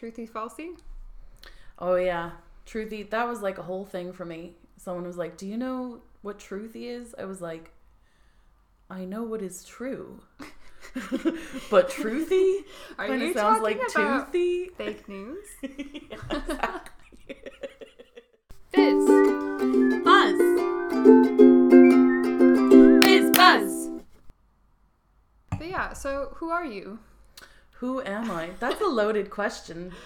Truthy falsy? Oh yeah, truthy. That was like a whole thing for me. Someone was like, "Do you know what truthy is?" I was like, "I know what is true." but truthy Are kind you of sounds talking like toothy. fake news? Fizz. Buzz. Fizz buzz. But yeah, so who are you? Who am I? That's a loaded question.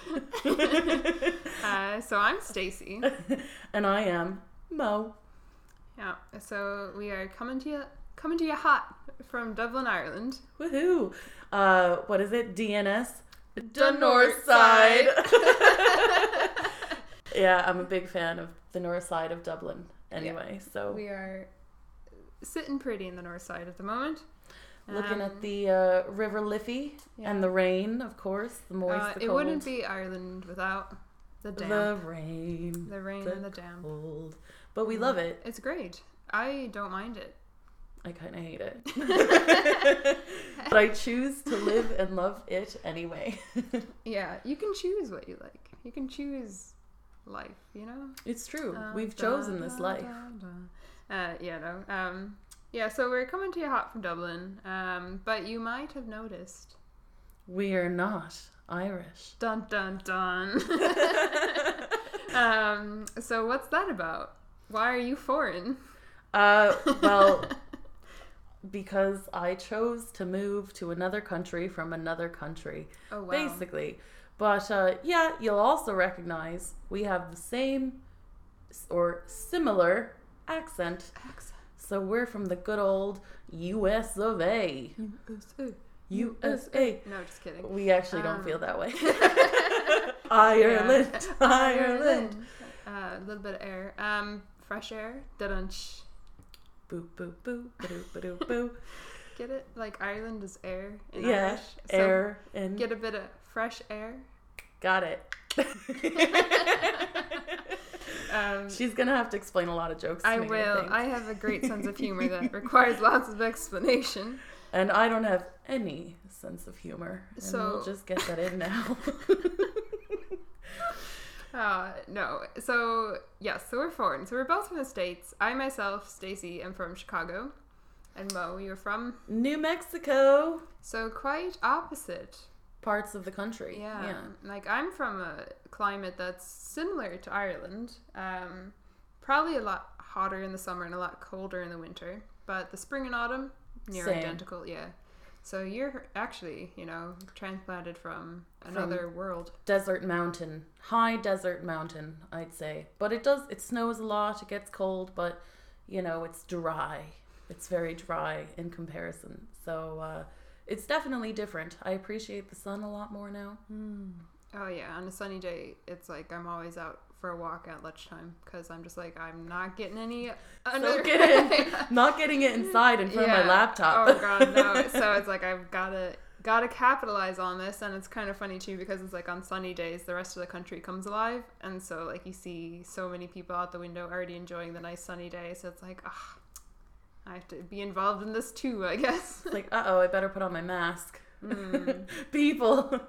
Uh, so I'm Stacy. and I am Mo. Yeah, so we are coming to you coming to you hot from Dublin, Ireland. Woohoo! Uh, what is it? DNS. The North Side. yeah, I'm a big fan of the north side of Dublin. Anyway, so We are sitting pretty in the north side at the moment. Looking Um, at the uh, River Liffey yeah. and the rain, of course, the moist, uh, the it cold. wouldn't be Ireland without the damp, the rain, the rain the and the damp. cold. But we love it. It's great. I don't mind it. I kind of hate it. but I choose to live and love it anyway. Yeah, you can choose what you like. You can choose life. You know. it's true. Uh, We've da, chosen this da, life. da. Uh, yeah, no. Um, yeah, so we're coming to you hot from Dublin. Um, but you might have noticed. We are not Irish. Dun dun dun. um, so what's that about? Why are you foreign? Uh, well, because I chose to move to another country from another country, Oh wow. basically. But uh, yeah, you'll also recognize we have the same or similar accent. Accent. So we're from the good old US of A. USA. USA. No, just kidding. We actually don't Um, feel that way. Ireland, Yeah. Ireland. Uh, a little bit of air. Um, fresh air. Dudunch. Boo, boo, boo, boo, boo. Get it? Like Ireland is air in Yeah, Irish. So air and Get a bit of fresh air. got it. Um, She's gonna have to explain a lot of jokes. To I me, will. think. I have a great sense of humor that requires lots of explanation. and I don't have any sense of humor. And So- we'll just get that in now. Uh, no. So, yes, so we're foreign. So we're both from the States. I myself, Stacy, am from Chicago. And Mo, you're from? New Mexico, So quite opposite. Parts of the country. Yeah. yeah. Like I'm from a climate that's similar to Ireland. Um, probably a lot hotter in the summer and a lot colder in the winter. But the spring and autumn, near Same. identical. Yeah. So you're actually, you know, transplanted from another world. Desert mountain, high desert mountain, I'd say. But it does. It snows a lot. It gets cold, but you know it's dry. It's very dry in comparison. So uh, it's definitely different. I appreciate the sun a lot more now. Oh yeah, on a sunny day, it's like I'm always out for a walk at lunchtime because I'm just like I'm not getting any under. So get in, not getting it inside in front of my laptop. Oh god, no! So it's like I've gotta gotta capitalize on this, and it's kind of funny too because it's like on sunny days the rest of the country comes alive, and so like you see so many people out the window already enjoying the nice sunny day. So it's like ah, I have to be involved in this too, I guess. It's like, uh oh, I better put on my mask. Mm. People.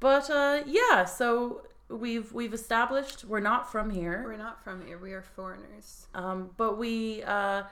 But uh, yeah, so we've we've established we're not from here, We're not from here. We are foreigners, um, but we uh,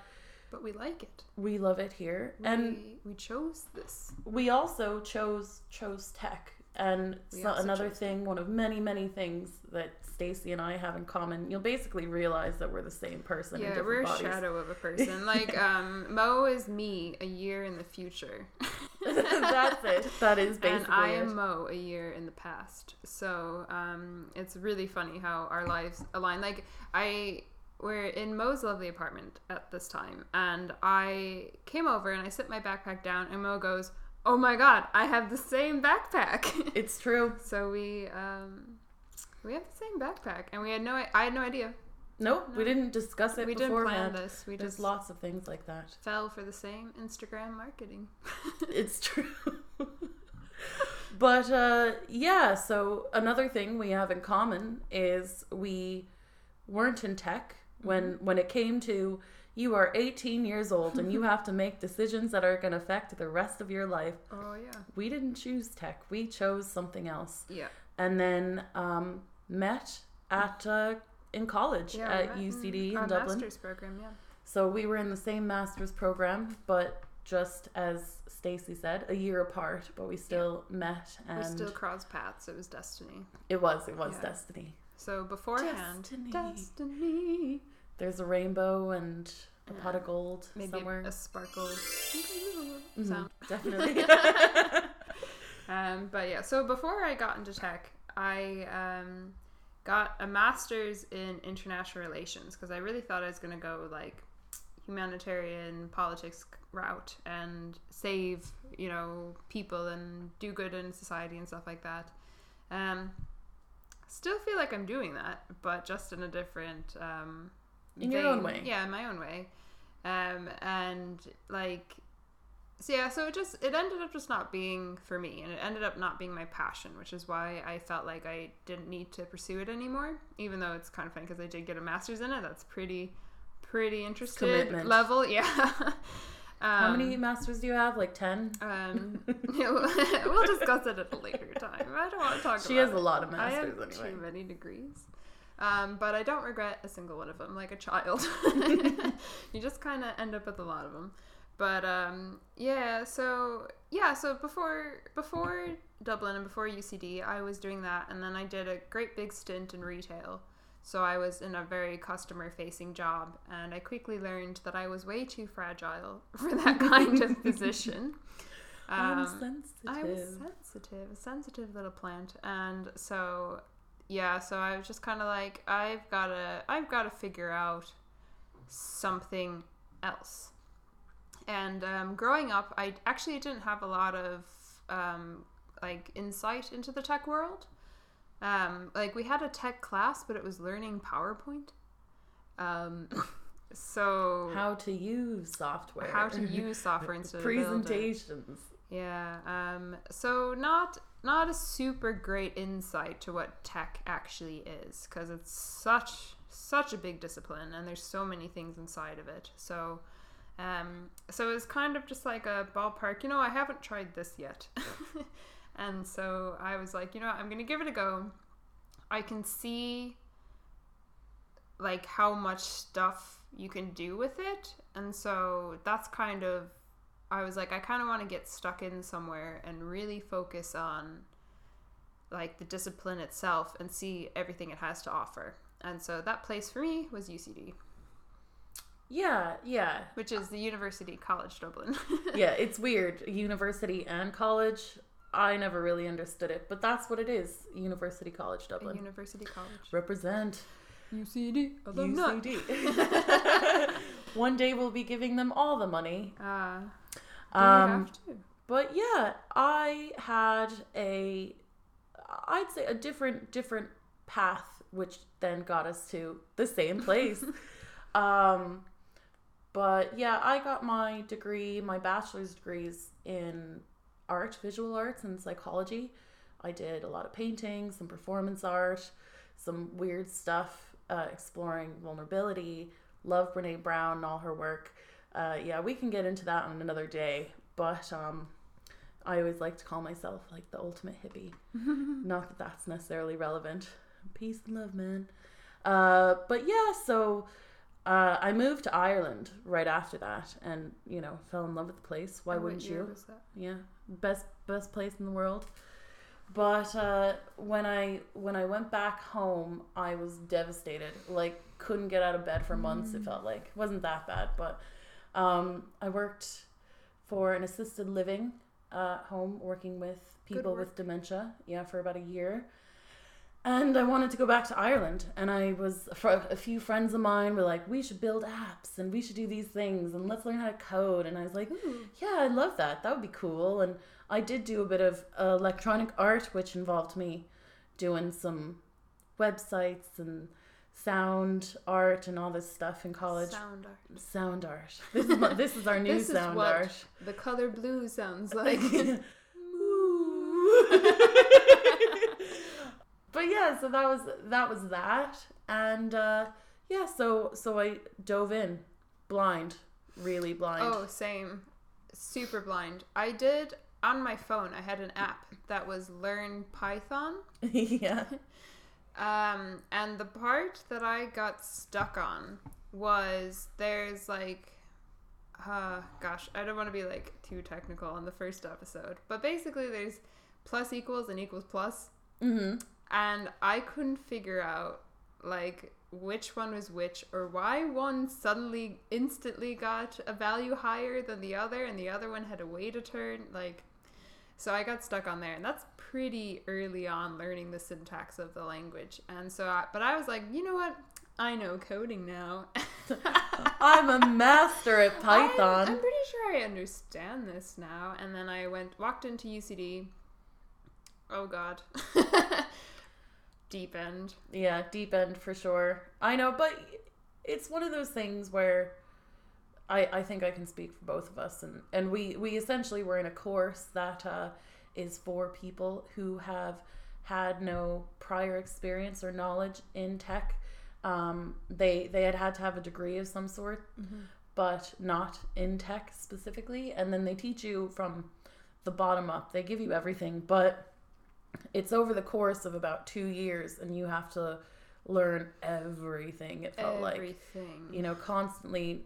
but we like it. we love it here, We, and we chose this. we also chose chose tech. And We so another thing, one of many many things that Stacy and I have in common, you'll basically realize that we're the same person. in Yeah, different we're a bodies. shadow of a person. Like um, Mo is me a year in the future. That's it. That is basically and I it. am Mo a year in the past. So um, it's really funny how our lives align. Like I, we're in Mo's lovely apartment at this time, and I came over and I set my backpack down, and Mo goes, "Oh my god, I have the same backpack." It's true. so we um, we have the same backpack, and we had no, I had no idea. Nope, we didn't discuss it we didn't plan this. We There's just lots of things like that. fell for the same Instagram marketing. It's true. but uh, yeah, so another thing we have in common is we weren't in tech when Mm-hmm. when it came to you are 18 years old and you have to make decisions that are going to affect the rest of your life. Oh yeah. We didn't choose tech. We chose something else. Yeah. and then um, met at uh, in college Yeah, at UCD in our Dublin. master's program. Yeah. So we were in the same master's program, but just as Stacy said, a year apart. But we still met, We and still crossed paths. It was destiny. it was it was Yeah. destiny. So beforehand, Destiny. destiny. There's a rainbow and a pot of gold Maybe somewhere. a sparkle Mhm, sound. definitely. Um, but yeah, so before I got into tech, I um, got a master's in international relations because I really thought I was going to go like humanitarian politics route and save, you know, people and do good in society and stuff like that. Um, still feel like I'm doing that, but just in a different um, In your own way. Yeah, in my own way. Um, and like so yeah, so it just it ended up just not being for me, and it ended up not being my passion, which is why I felt like I didn't need to pursue it anymore. Even though it's kind of funny because I did get a master's in it. That's pretty, pretty interested commitment. level. Yeah. um, How many masters do you have? Like ten. Um, we'll discuss it at a later time. I don't want to talk about it. She about has it. a lot of masters I have anyway. too many degrees. Um, but I don't regret a single one of them, like a child. you just kind of end up with a lot of them. But um, yeah, so yeah, so before before Dublin and before UCD, I was doing that, and then I did a great big stint in retail. So I was in a very customer facing job, and I quickly learned that I was way too fragile for that kind of position. I'm Um, sensitive. I was sensitive, a sensitive little plant, and so yeah, so I was just kind of like, I've gotta, I've gotta figure out something else. And um, growing up, I actually didn't have a lot of um, like insight into the tech world. Um, like we had a tech class, but it was learning PowerPoint. Um, so how to use software. how to use software instead of presentations. Yeah. Um, so not not a super great insight to what tech actually is because it's such such a big discipline and there's so many things inside of it. So um, so it's kind of just like a ballpark. You know, I haven't tried this yet, and so I was like, you know, what, I'm gonna give it a go. I can see like how much stuff you can do with it, and so that's kind of I was like, I kind of want to get stuck in somewhere and really focus on like the discipline itself and see everything it has to offer. And so that place for me was UCD, Yeah, yeah, which is the University College Dublin. yeah. It's weird. University and college. I never really understood it, but that's what it is. University College Dublin. University College. Represent UCD. UCD. One day we'll be giving them all the money. Ah, Um, have to. but yeah, I had a, I'd say a different different path, which then got us to the same place. um, but yeah, I got my degree, my bachelor's degrees in art, visual arts, and psychology. I did a lot of painting, some performance art, some weird stuff, uh, exploring vulnerability. Love Brene Brown and all her work. Uh, yeah, we can get into that on another day. But um, I always like to call myself like the ultimate hippie. Not that that's necessarily relevant. Peace and love, man. Uh, but yeah, so uh, I moved to Ireland right after that, and you know, fell in love with the place. Why And wouldn't you? yeah best best place in the world but uh, when i when i went back home i was devastated like couldn't get out of bed for months it felt like wasn't that bad but um, i worked for an assisted living uh, home working with people with dementia yeah for about a year and I wanted to go back to Ireland, and I was a few friends of mine were like, "We should build apps, and we should do these things, and let's learn how to code." And I was like, "Yeah, I love that. That would be cool." And I did do a bit of electronic art, which involved me doing some websites and sound art and all this stuff in college. Sound art. Sound art. This is this is our new This is sound what art. The color blue sounds like. but yeah, so that was that was that, and uh, yeah, so so I dove in, blind, really blind. Oh, same. Super blind. I did on my phone, I had an app that was Learn Python. yeah. Um, and the part that I got stuck on was there's like, uh, gosh, I don't want to be like too technical on the first episode, but basically there's plus equals and equals plus, Mm-hmm. and I couldn't figure out like which one was which or why one suddenly instantly got a value higher than the other and the other one had a way to turn like so I got stuck on there and that's pretty early on learning the syntax of the language. And so I, but I was like you know what? I know coding now. I'm a master at I'm, Python. I'm pretty sure I understand this now. And then I went walked into UCD oh god. Deep end. Yeah, deep end for sure. I know, but it's one of those things where I I think I can speak for both of us, and and we we essentially were in a course that uh, is for people who have had no prior experience or knowledge in tech. Um, they they had had to have a degree of some sort, but not in tech specifically, and then they teach you from the bottom up. They give you everything, but it's over the course of about two years and you have to learn everything it felt like everything you know constantly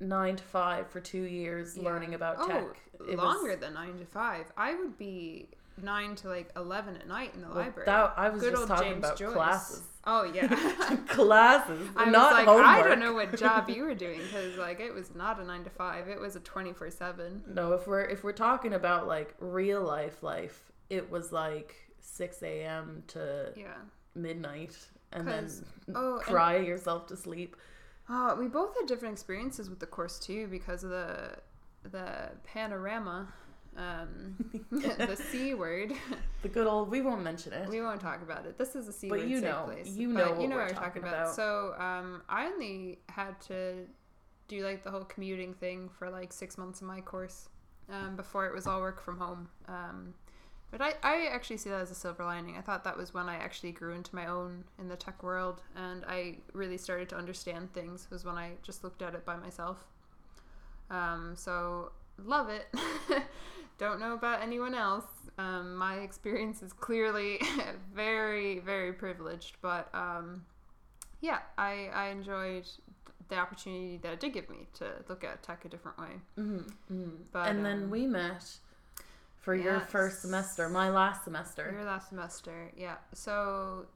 nine to five for two years Yeah. learning about oh, tech It was- longer than nine to five. I would be nine to like eleven at night in the well, library. that, i was Good just talking James about Joyce. classes Oh yeah. classes I not was like, homework I don't know what job you were doing because like it was not a nine to five. It was a twenty four seven. no if we're if we're talking about like real life life it was like 6 a.m to Yeah. midnight and then oh, and- cry yourself to sleep Uh, we both had different experiences with the course too because of the the panorama, um, the c word. the good old we won't mention it We won't talk about it. This is a C But word you know- place. you But know you know we're what we're talking talking about. about. So um, I only had to do like the whole commuting thing for like six months of my course um, before it was all work from home. Um, but I, I actually see that as a silver lining. I thought that was when I actually grew into my own in the tech world and I really started to understand things was when I just looked at it by myself. Um, so love it. Don't know about anyone else. Um, my experience is clearly very, very privileged, but um, yeah, I, I enjoyed the opportunity that it did give me to look at tech a different way. Mm-hmm. But, and then um, we met for your first semester, my last semester. Your last semester, yeah. So,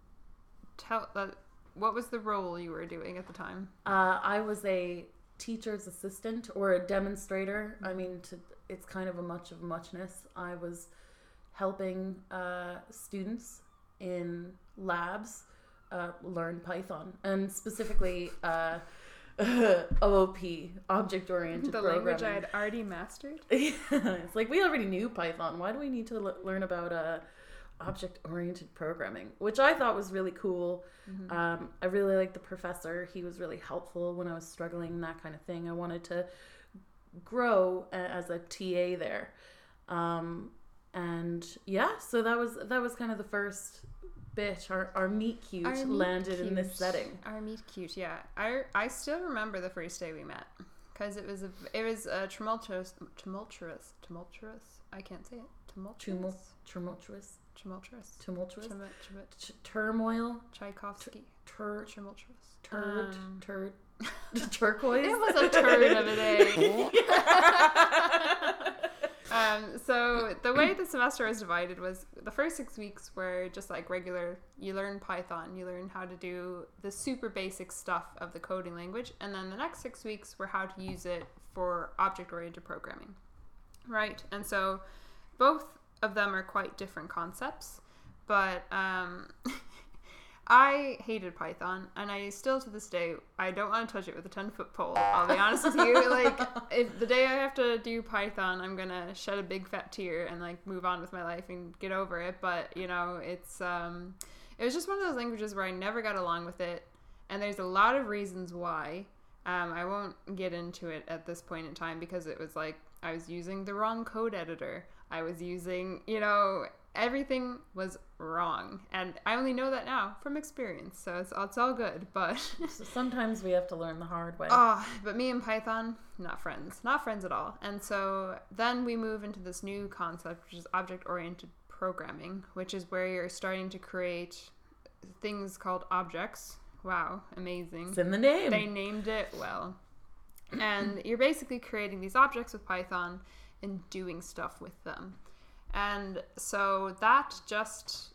tell uh, what was the role you were doing at the time? Uh, I was a teacher's assistant or a demonstrator. I mean, to, it's kind of a much of muchness. I was helping uh, students in labs uh, learn Python and specifically uh, OOP, object oriented The programming. language I had already mastered. it's like we already knew Python. Why do we need to l- learn about uh, object oriented programming? Which I thought was really cool. Um, I really liked the professor. He was really helpful when I was struggling, that kind of thing. I wanted to grow a- as a TA there. Um, and yeah, so that was that was kind of the first bit. Our, our meet cute Our meet landed in this setting. Our meet cute, yeah. I I still remember the first day we met because it was a it was a tumultuous tumultuous tumultuous. I can't say it. Tumultuous. Tumultuous, Tumultuous. tumultuous, Tumult- tumult- T- turmoil, Tchaikovsky. tur- Tumultuous. turd, Um, turd, turquoise. It was a turd of a day. um, so the way the semester was divided was the first six weeks were just like regular. You learn Python, you learn how to do the super basic stuff of the coding language, and then the next six weeks were how to use it for object-oriented programming, right? And so both of them are quite different concepts, but um, I hated Python, and I still to this day I don't want to touch it with a ten foot pole. I'll be honest with you. Like, if the day I have to do Python, I'm gonna shed a big fat tear and like move on with my life and get over it. But you know, it's um, it was just one of those languages where I never got along with it, and there's a lot of reasons why. Um, I won't get into it at this point in time because it was like I was using the wrong code editor. I was using, you know, everything was wrong. And I only know that now from experience. So it's, it's all good. But So sometimes we have to learn the hard way. Oh, but me and Python, not friends. Not friends at all. And so then we move into this new concept, which is object oriented programming, which is where you're starting to create things called objects. Wow, amazing. it's in the name. They named it well. And you're basically creating these objects with Python and doing stuff with them. And so that just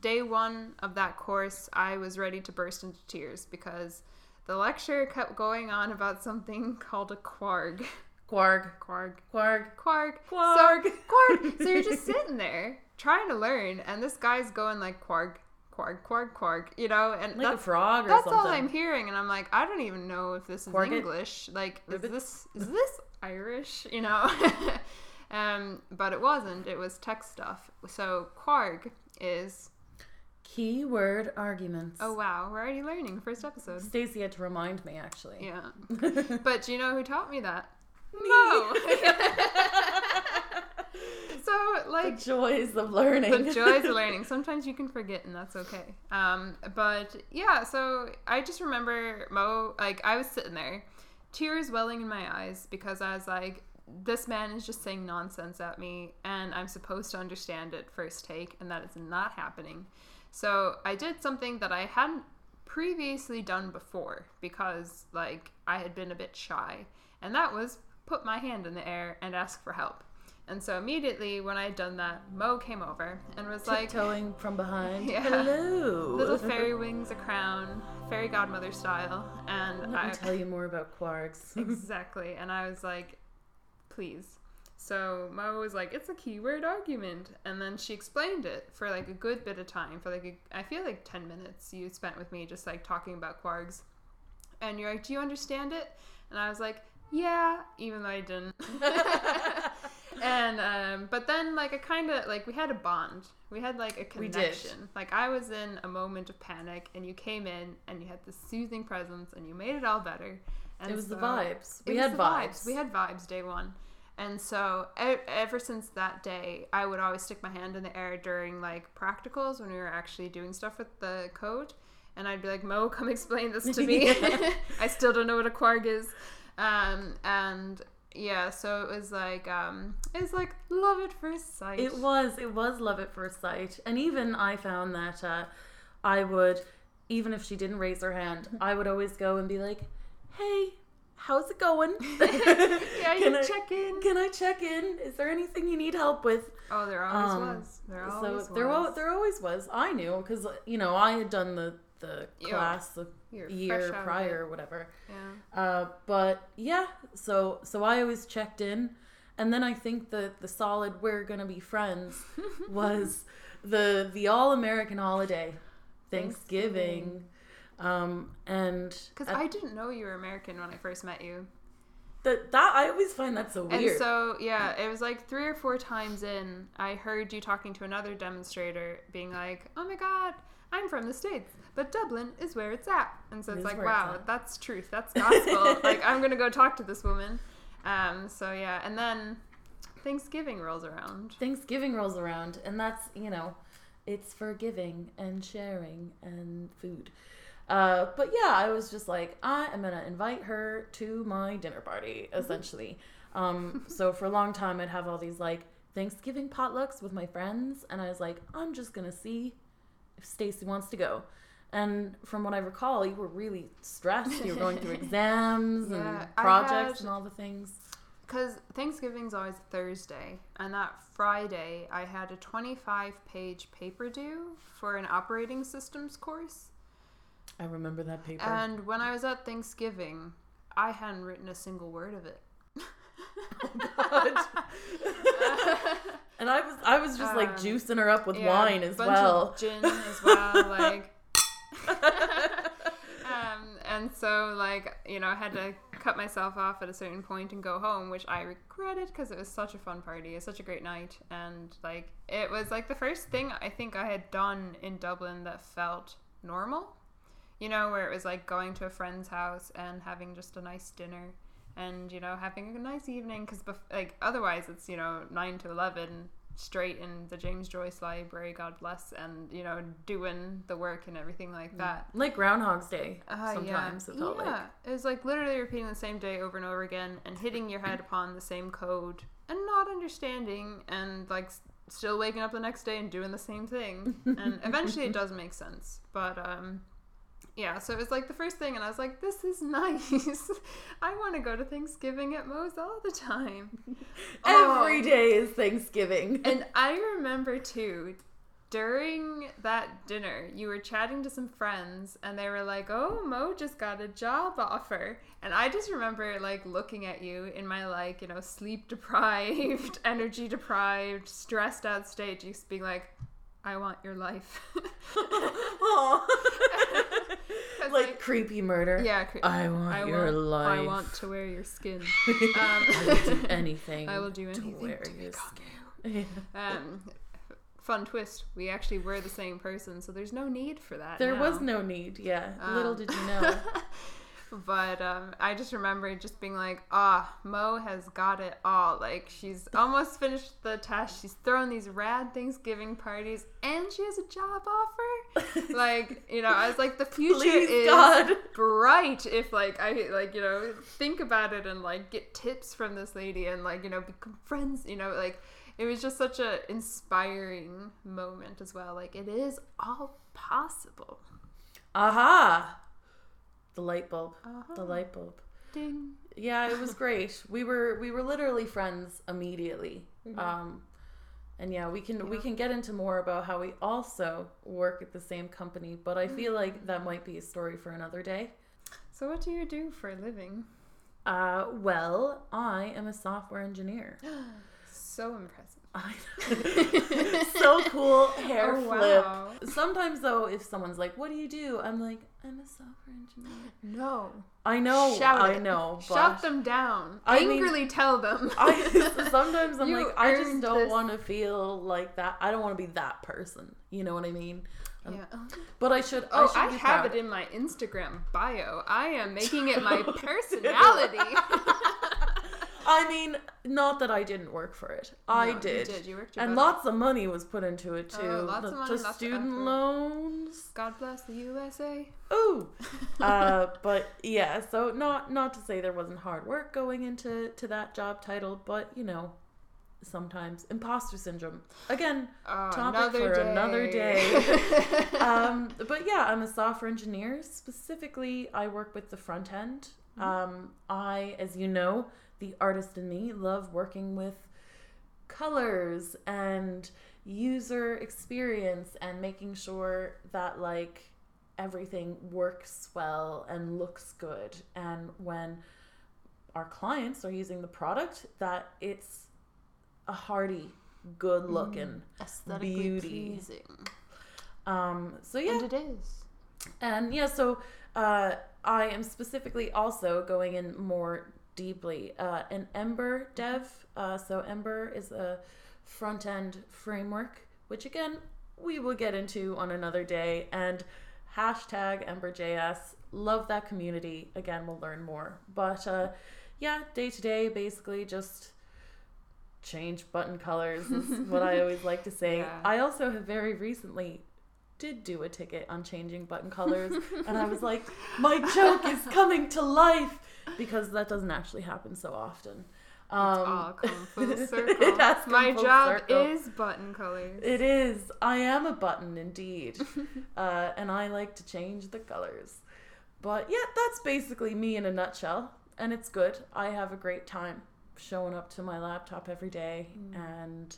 day one of that course, I was ready to burst into tears because the lecture kept going on about something called a kwarg. Kwarg. Kwarg. Kwarg. Kwarg. Kwarg. So, kwarg. So you're just sitting there trying to learn, and this guy's going like kwarg, kwarg, kwarg, kwarg, you know, and Like a that's frog or that's something. all I'm hearing, and I'm like, I don't even know if this is Kwarg it? English. Like, is Ribbit? this is this Irish? You know, um, but it wasn't. It was tech stuff. So kwarg is Keyword arguments. oh wow, we're already learning first episode. Stacy had to remind me actually. Yeah, but do you know who taught me that? No. so like the joys of learning. the joys of learning. Sometimes you can forget, and that's okay. Um, but yeah, so I just remember Mo. Like I was sitting there, tears welling in my eyes because I was like, "This man is just saying nonsense at me, and I'm supposed to understand it first take, and that is not happening." So I did something that I hadn't previously done before because like I had been a bit shy, and that was put my hand in the air and ask for help. And so immediately when I had done that, Mo came over and was like, Tiptoeing from behind. Yeah. Hello. "Little fairy wings, a crown, fairy godmother style," and Let I me tell you more about quarks. exactly, and I was like, "Please." So Mo was like, "It's a keyword argument," and then she explained it for like a good bit of time, for like a, I feel like ten minutes you spent with me just like talking about quarks. and you're like, "Do you understand it?" And I was like, "Yeah," even though I didn't. and um, but then like I kind of like we had a bond. We had like a connection. Like I was in a moment of panic, and you came in and you had this soothing presence, and you made it all better. And it was the vibes. We had the vibes. We had vibes day one. And so ever since that day, I would always stick my hand in the air during like practicals when we were actually doing stuff with the code. And I'd be like, Mo, come explain this to me. I still don't know what a quark is. Um, and yeah, so it was like, um, it was like love at first sight. It was. It was love at first sight. And even I found that uh, I would, even if she didn't raise her hand, I would always go and be like, "Hey, how's it going? Yeah, you Can I- check in. Can I check in? Is there anything you need help with?" Oh, there always Um, was. There always so there, was. al- there always was. I knew because you know I had done the the Yeah. class the You're year fresh out of prior or whatever. Yeah. Uh, but yeah, so so I always checked in, and then I think the the solid "we're gonna be friends" was the the all American holiday, Thanksgiving, um, and Because I didn't know you were American when I first met you. that that I always find that so weird. And so, yeah, it was like three or four times in, I heard you talking to another demonstrator, being like, "Oh my god, I'm from the states, but Dublin is where it's at." And so It it's like, where it's wow, that's truth, that's gospel. like, I'm gonna go talk to this woman. Um, so yeah, and then Thanksgiving rolls around. Thanksgiving rolls around, and that's you know, it's for giving and sharing and food. Uh, but yeah, I was just like, I am gonna invite her to my dinner party, essentially. Um, so for a long time, I'd have all these like Thanksgiving potlucks with my friends, and I was like, I'm just gonna see if Stacy wants to go. And from what I recall, you were really stressed. You were going through exams Yeah, and projects had- and all the things. Because Thanksgiving's always Thursday, and that Friday I had a 25 page paper due for an operating systems course. I remember that paper. And when I was at Thanksgiving, I hadn't written a single word of it. oh God. And I was I was just like Um, juicing her up with Yeah, wine as well. Gin as well, like. um, and so, like, you know, I had to cut myself off at a certain point and go home, which I regretted because it was such a fun party. It was such a great night. And, like, it was like the first thing I think I had done in Dublin that felt normal. You know, where it was like going to a friend's house and having just a nice dinner and, you know, having a nice evening because, like, otherwise it's, you know, 9 to 11 straight in the James Joyce Library, God bless, and you know doing the work and everything like that. Like Groundhog's Day. Uh, sometimes yeah. it felt yeah. like. it was like literally repeating the same day over and over again and hitting your head upon the same code and not understanding and like still waking up the next day and doing the same thing and eventually it does make sense but um yeah so it was like the first thing and i was like this is nice i want to go to thanksgiving at Mo's all the time um, Every Oh. day is Thanksgiving. and I remember too, during that dinner, you were chatting to some friends and they were like, Oh, Mo just got a job offer. And I just remember like looking at you in my like, you know, sleep deprived, energy deprived, stressed out state, just being like, I want your life. Aw. 'Cause, like, like- creepy murder. yeah, cre- I want your life. I want to wear your skin. I will do Um, anything. I will do anything to wear to your become skin. um, fun twist. We actually were the same person, so there's no need for that. There now. was no need. Yeah. Little Um, did you know. But um, I just remember just being like, ah, Mo has got it all. Like she's almost finished the test. She's throwing these rad Thanksgiving parties, and she has a job offer. like you know, I was like, the future Please, is God. bright if like I like you know think about it and like get tips from this lady and like you know become friends. You know, like it was just such a inspiring moment as well. Like it is all possible. Aha. The light bulb. Uh-huh. The light bulb. Ding. Yeah, it was great. we were we were literally friends immediately. Um and yeah, we can we can get into more about how we also work at the same company, but I feel like that might be a story for another day. So what do you do for a living? Uh well, I am a software engineer. So impressive. I so cool hair Oh, flip. wow. Sometimes though, if someone's like, "What do you do?" I'm like, "I'm a software engineer." No. I know, Shout I it. know, but Shut them down. I mean- Angrily tell them. I sometimes I'm You like, I just don't want to feel like that. I don't want to be that person. You know what I mean? Um, yeah. But I should. Oh, should I, have proud. it in my Instagram bio. I am making it my personality. I mean, not that I didn't work for it. I No, you did. did. You worked your and butt off. lots of money was put into it too. Oh, lots The- of money, lots of student effort. loans. God bless the USA. Ooh. uh, but yeah, so not not to say there wasn't hard work going into to that job title, but you know, sometimes imposter syndrome. Again, Oh, Topic for another day. um, but yeah, I'm a software engineer. Specifically, I work with the front end. Um, I, as you know, the artist in me, love working with colors and user experience and making sure that like everything works well and looks good. And when our clients are using the product, that it's a hearty, good looking. Aesthetically Beauty. pleasing. Um, so yeah, And it is. and yeah, so uh, I am specifically also going in more deeply. Uh, an Ember dev. Uh, so Ember is a front end framework, which again we will get into on another day. And hashtag EmberJS. Love that community. Again, we'll learn more. But uh, yeah, day to day, basically just change button colors is what I always like to say. Yeah. I also have very recently did do a ticket on changing button colors and I was like, my joke is coming to life because that doesn't actually happen so often. It's all Um, come full circle. come My full job circle. is button colors. it is. I am a button indeed. uh, and I like to change the colors. But yeah, that's basically me in a nutshell. And it's good. I have a great time showing up to my laptop every day and,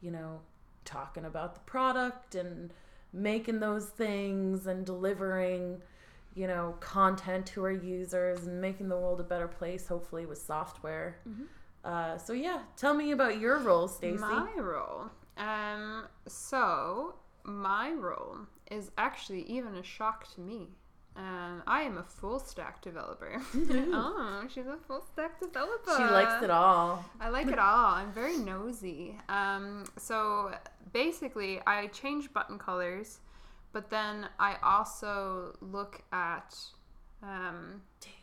you know, talking about the product and making those things and delivering, you know, content to our users and making the world a better place, hopefully, with software. Uh, so yeah, tell me about your role, Stacy. My role. Um. So my role is actually even a shock to me. Um, I am a full stack developer. oh, she's a full stack developer. She likes it all. I like it all. I'm very nosy. Um, so basically, I change button colors, but then I also look at um, Data,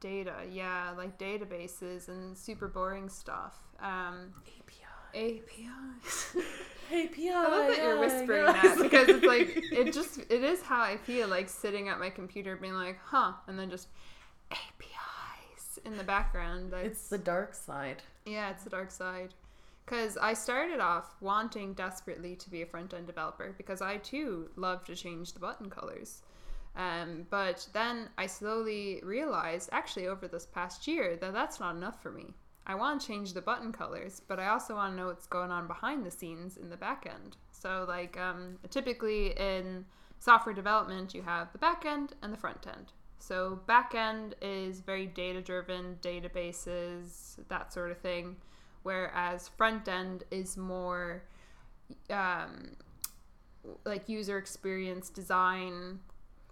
data. Yeah, like databases and super boring stuff. Um, API. APIs. API. I love that you're whispering yeah. that because it's like it just it is how I feel like sitting at my computer being like, huh, and then just APIs in the background. It's the dark side. yeah, it's the dark side. Because I started off wanting desperately to be a front end developer because I too love to change the button colors. Um, but then I slowly realized, actually, over this past year, that that's not enough for me. I want to change the button colors, but I also want to know what's going on behind the scenes in the back end. So, like, um, typically in software development, you have the back end and the front end. So, back end is very data driven, databases, that sort of thing, whereas front end is more um, like user experience design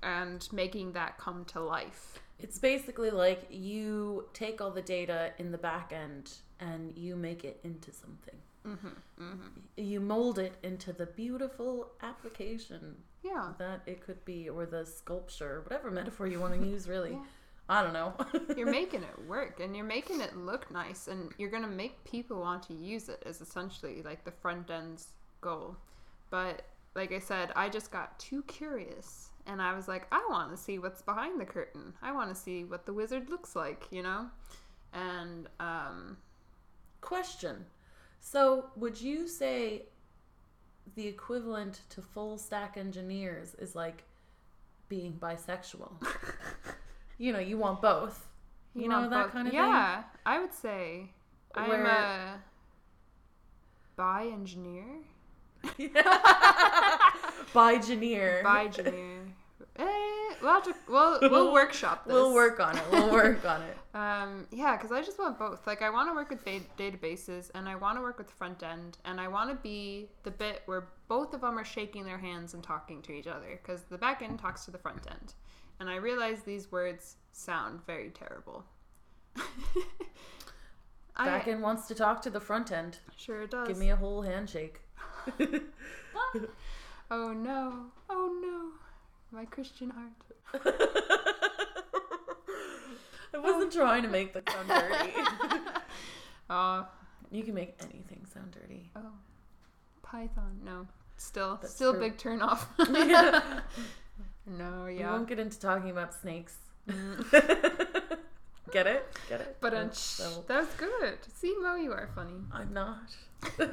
and making that come to life. It's basically like you take all the data in the back end and you make it into something. Mm-hmm. You mold it into the beautiful application Yeah. that it could be, or the sculpture, whatever metaphor you want to use, really. Yeah. I don't know. You're making it work and you're making it look nice and you're going to make people want to use it is essentially like the front end's goal. But like I said, I just got too curious and I was like, I want to see what's behind the curtain. I want to see what the wizard looks like, you know? And um Question. So, would you say the equivalent to full stack engineers is like being bisexual? you know, you want both. You, know want that both- kind of thing? Yeah, I would say I'm a bi engineer. By engineer. Bi engineer. eh, we'll have to we'll we'll workshop this. We'll work on it. We'll work on it. Um, yeah, because I just want both. Like, I want to work with da- databases, and I want to work with the front end, and I want to be the bit where both of them are shaking their hands and talking to each other. Because the back end talks to the front end, and I realize these words sound very terrible. I, Back end wants to talk to the front end. sure it does. Give me a whole handshake. oh no! Oh no! My Christian heart. I wasn't oh. trying to make the sound dirty. Oh, you can make anything sound dirty. oh, Python. No, still, That's still true. big turn off. Yeah. No, yeah. We won't get into talking about snakes. Mm. get it? Get it? But uh, no. that's good. See, Mo, you are funny. I'm not.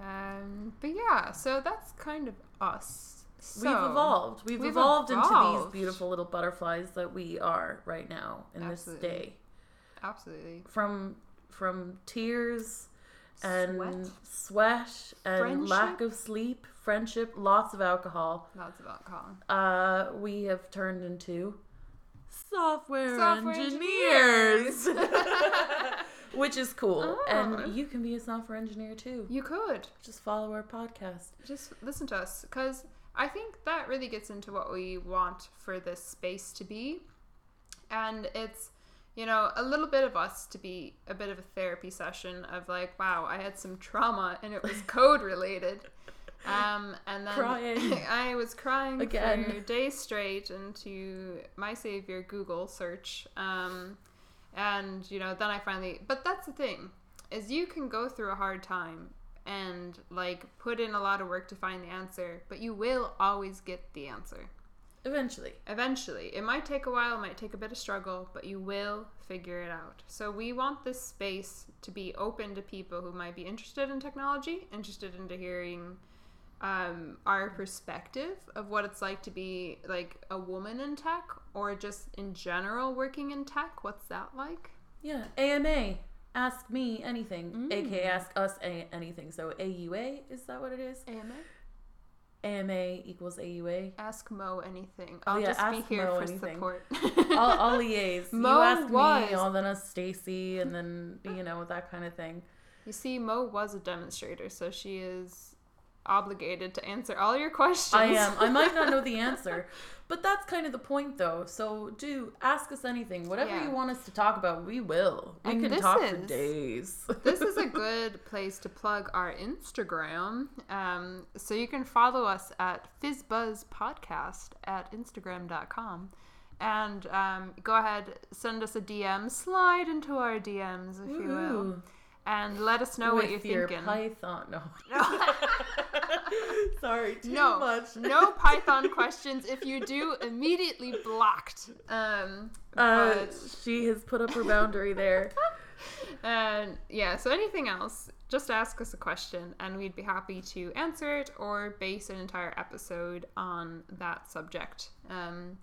Um, but yeah, so that's kind of us. So, we've evolved. We've, we've evolved, into these beautiful little butterflies that we are right now in Absolutely. this day. Absolutely. From from tears and Sweat. sweat, and lack of sleep, friendship, lots of alcohol. Lots of alcohol. Uh, we have turned into software, Software engineers, which is cool. Oh. And you can be a software engineer too. You could Just follow our podcast. just listen to us because I think that really gets into what we want for this space to be. And it's, you know, a little bit of us to be a bit of a therapy session of like, wow, I had some trauma and it was code related. Um, and then Crying. I was crying Again. for days straight into my savior Google search. Um, and you know, then I finally. But that's the thing, is you can go through a hard time and like put in a lot of work to find the answer, but you will always get the answer. Eventually. Eventually, it might take a while, it might take a bit of struggle, but you will figure it out. So, we want this space to be open to people who might be interested in technology, interested into hearing um, our perspective of what it's like to be like a woman in tech or just in general working in tech. What's that like? Yeah. AMA. Ask me anything. Mm. aka ask us a- anything. So AUA, is that what it is? AMA? AMA equals AUA. Ask Mo anything. Oh, I'll yeah, just be ask here Mo for anything. support. I'll, I'll liaise. Mo you ask was- me, I'll then ask Stacy, and then, you know, that kind of thing. You see, Mo was a demonstrator, so she is obligated to answer all your questions. I am. I might not know the answer, but that's kind of the point, though. So do ask us anything. Whatever Yeah. you want us to talk about, we will. We And can talk for days. this is a good place to plug our Instagram. Um, so you can follow us at FizzBuzz Podcast at Instagram.com. And um, go ahead, send us a DM, slide into our DMs, if you will. And let us know with what you're your thinking. Python. No. Sorry, too no, much. no Python questions. If you do, immediately blocked. Um, Uh, but- she has put up her boundary there. And yeah, so anything else, just ask us a question and we'd be happy to answer it or base an entire episode on that subject. Um,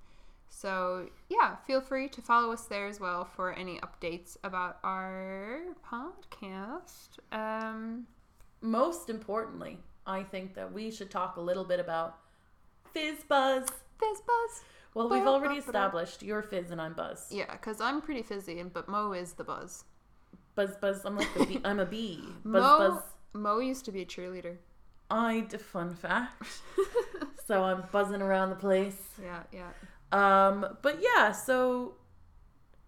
so yeah, feel free to follow us there as well for any updates about our podcast. Um, Most importantly, I think that we should talk a little bit about Fizz Buzz. fizz buzz. Well, we've already established you're Fizz and I'm Buzz. Yeah, because I'm pretty fizzy, and but Mo is the buzz. Buzz, Buzz. I'm like the bee. I'm a bee. Buzz, Mo, Buzz. Mo used to be a cheerleader. I fun fact. so I'm buzzing around the place. Yeah, yeah. Um, but yeah, so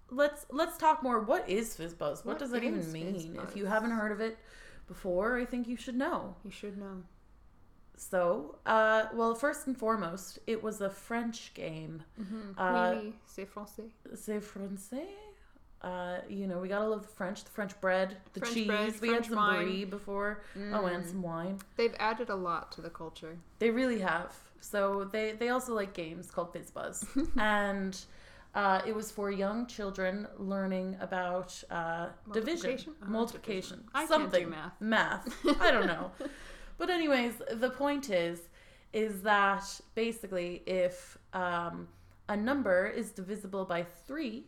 let's let's talk more. What is Fizz Buzz? What, What does it is even mean? If you haven't heard of it before, I think you should know. You should know. So, uh, well, first and foremost, it was a French game. Mm-hmm. Uh, oui, oui, c'est français. C'est français. Uh, you know, we gotta love the French, the French bread, the French cheese. bread, we French had some wine. brie before. Oh, and Mm. some wine. They've added a lot to the culture. They really have. So they they also like games called Fizz Buzz, and uh, it was for young children learning about uh, division, Multiplication? Oh, multiplication, division. I something, math. math. I don't know. but anyways, the point is, is that basically if um, a number is divisible by three,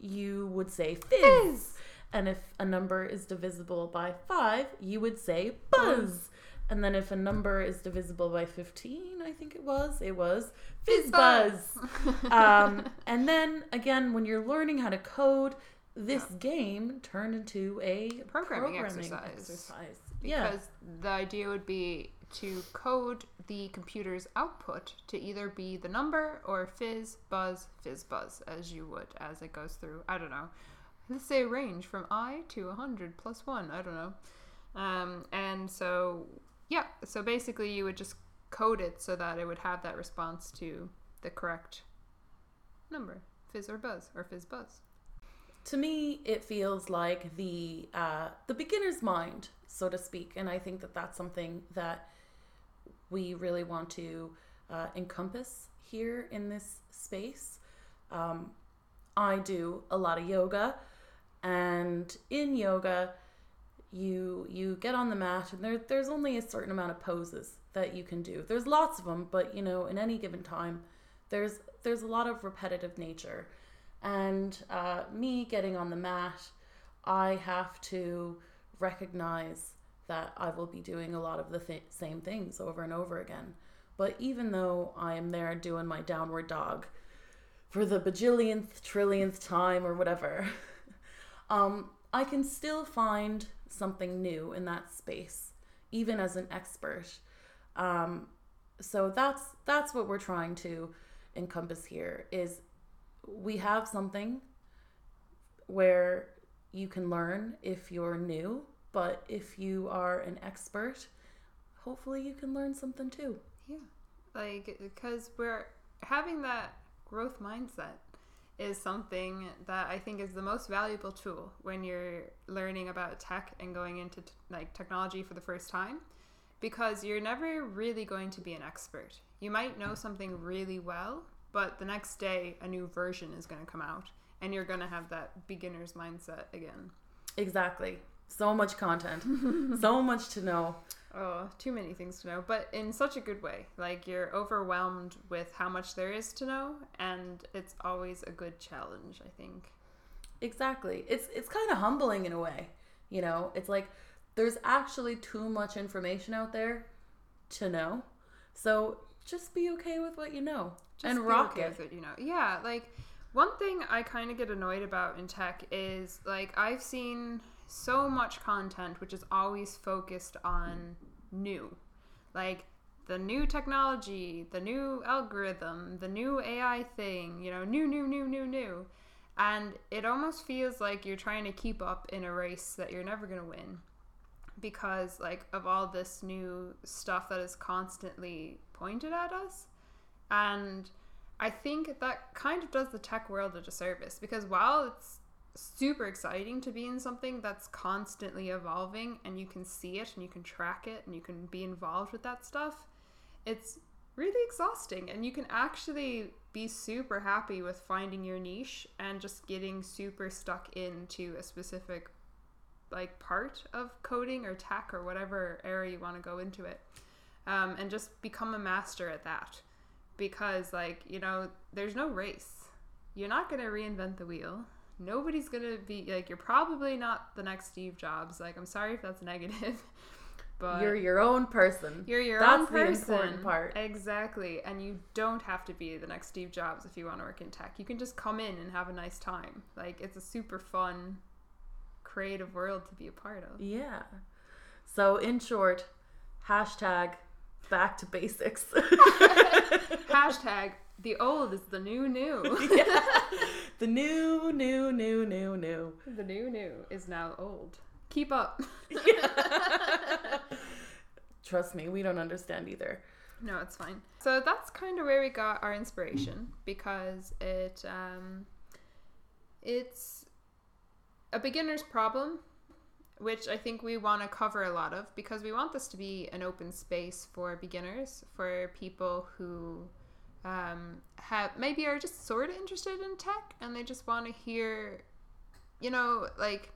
you would say fizz. Fizz. And if a number is divisible by five, you would say buzz. And then if a number is divisible by 15, I think it was, it was Fizz buzz. um, and then again, when you're learning how to code, this game turned into a Programming exercise. exercise. Yeah. because the idea would be to code the computer's output to either be the number or fizz, buzz, fizz, buzz, as you would as it goes through. I don't know. Let's say a range from i to 100 plus 1. I don't know. Um, and so, yeah, so basically you would just code it so that it would have that response to the correct number fizz or buzz or fizz buzz. to me it feels like the uh, the beginner's mind so to speak and i think that that's something that we really want to uh, encompass here in this space um, i do a lot of yoga and in yoga you you get on the mat and there, there's only a certain amount of poses that you can do. There's lots of them but you know in any given time there's there's a lot of repetitive nature. And uh, me getting on the mat i have to recognize that i will be doing a lot of the th- same things over and over again. But even though i am there doing my downward dog for the bajillionth trillionth time or whatever um, i can still find something new in that space even as an expert um, so that's that's what we're trying to encompass here is we have something where you can learn if you're new, but if you are an expert, hopefully you can learn something too. Yeah. Like, because we're having that growth mindset is something that I think is the most valuable tool when you're learning about tech and going into t- like technology for the first time because you're never really going to be an expert. You might know something really well, but the next day a new version is going to come out and you're going to have that beginner's mindset again. Exactly. So much content, so much to know. Oh, too many things to know, but in such a good way. Like you're overwhelmed with how much there is to know, and it's always a good challenge, I think. Exactly. It's it's kind of humbling in a way. You know, it's like there's actually too much information out there to know. So just be okay with what you know Just and rock okay it. with it, you know. Yeah, like one thing I kind of get annoyed about in tech is like I've seen so much content which is always focused on new. Like the new technology, the new algorithm, the new AI thing, you know, new, new, new, new, new. And it almost feels like you're trying to keep up in a race that you're never going to win because like of all this new stuff that is constantly pointed at us. And I think that kind of does the tech world a disservice because while it's super exciting to be in something that's constantly evolving and you can see it and you can track it and you can be involved with that stuff. It's really exhausting and you can actually be super happy with finding your niche and just getting super stuck into a specific like part of coding or tech or whatever area you want to go into it um, and just become a master at that. Because like you know there's no race. You're not going to reinvent the wheel nobody's going to be like you're probably not the next steve jobs like i'm sorry if that's negative but You're your own person. you're your That's own the important part. Exactly. And you don't have to be the next Steve Jobs if you want to work in tech. You can just come in and have a nice time. Like it's a super fun, creative world to be a part of. Yeah. So in short, hashtag back to basics. Hashtag the old is the new new. The new, new, new, new, new. the new new is now old. Keep up. Trust me, we don't understand either. No, it's fine. So that's kind of where we got our inspiration because it um, it's a beginner's problem, which I think we want to cover a lot of because we want this to be an open space for beginners, for people who um, have maybe are just sort of interested in tech and they just want to hear, you know, like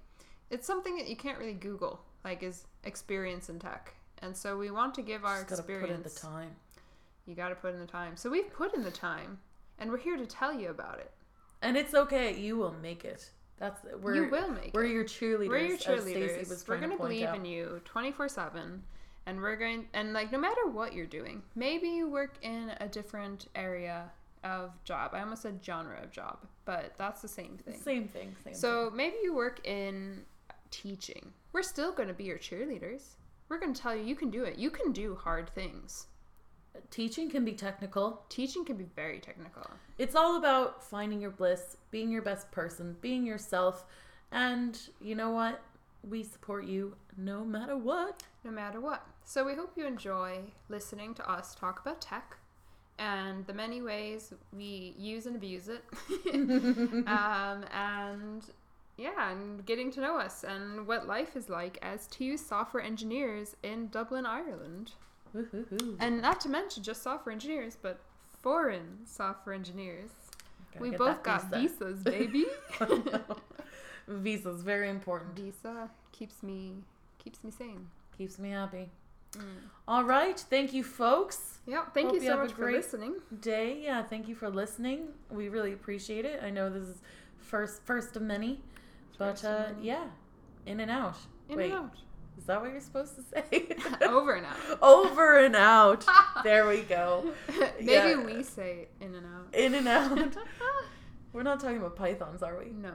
it's something that you can't really Google, like is experience in tech. And so we want to give our Just experience. put in the time. You got to put in the time. So we've put in the time, and we're here to tell you about it. And it's okay. You will make it. That's we're you will make we're it. your cheerleaders. We're your cheerleaders. We're gonna believe out. in you twenty four seven, and we're going. And like, no matter what you're doing, maybe you work in a different area of job. I almost said genre of job, but that's the same thing. Same thing. Same. So maybe you work in teaching. We're still going to be your cheerleaders. We're going to tell you you can do it. You can do hard things. teaching can be technical. Teaching can be very technical. It's all about finding your bliss, being your best person, being yourself, and you know what? We support you no matter what. no matter what. So we hope you enjoy listening to us talk about tech and the many ways we use and abuse it. um, and yeah, and getting to know us and what life is like as two software engineers in Dublin, Ireland. Woohoo. And not to mention just software engineers, but foreign software engineers. Gotta we both got visa. visas, baby. Visa's very important. Visa keeps me keeps me sane. Keeps me happy. Mm. All right. Thank you, folks. Yeah, thank Hope you you so a much for listening. Day. Yeah. Thank you for listening. We really appreciate it. I know this is first first of many, but uh, yeah, in and out. In Wait, and out. is that what you're supposed to say? Over and out. Over and out. there we go. Maybe Yeah. we say in and out. In and out. We're not talking about pythons, are we? No.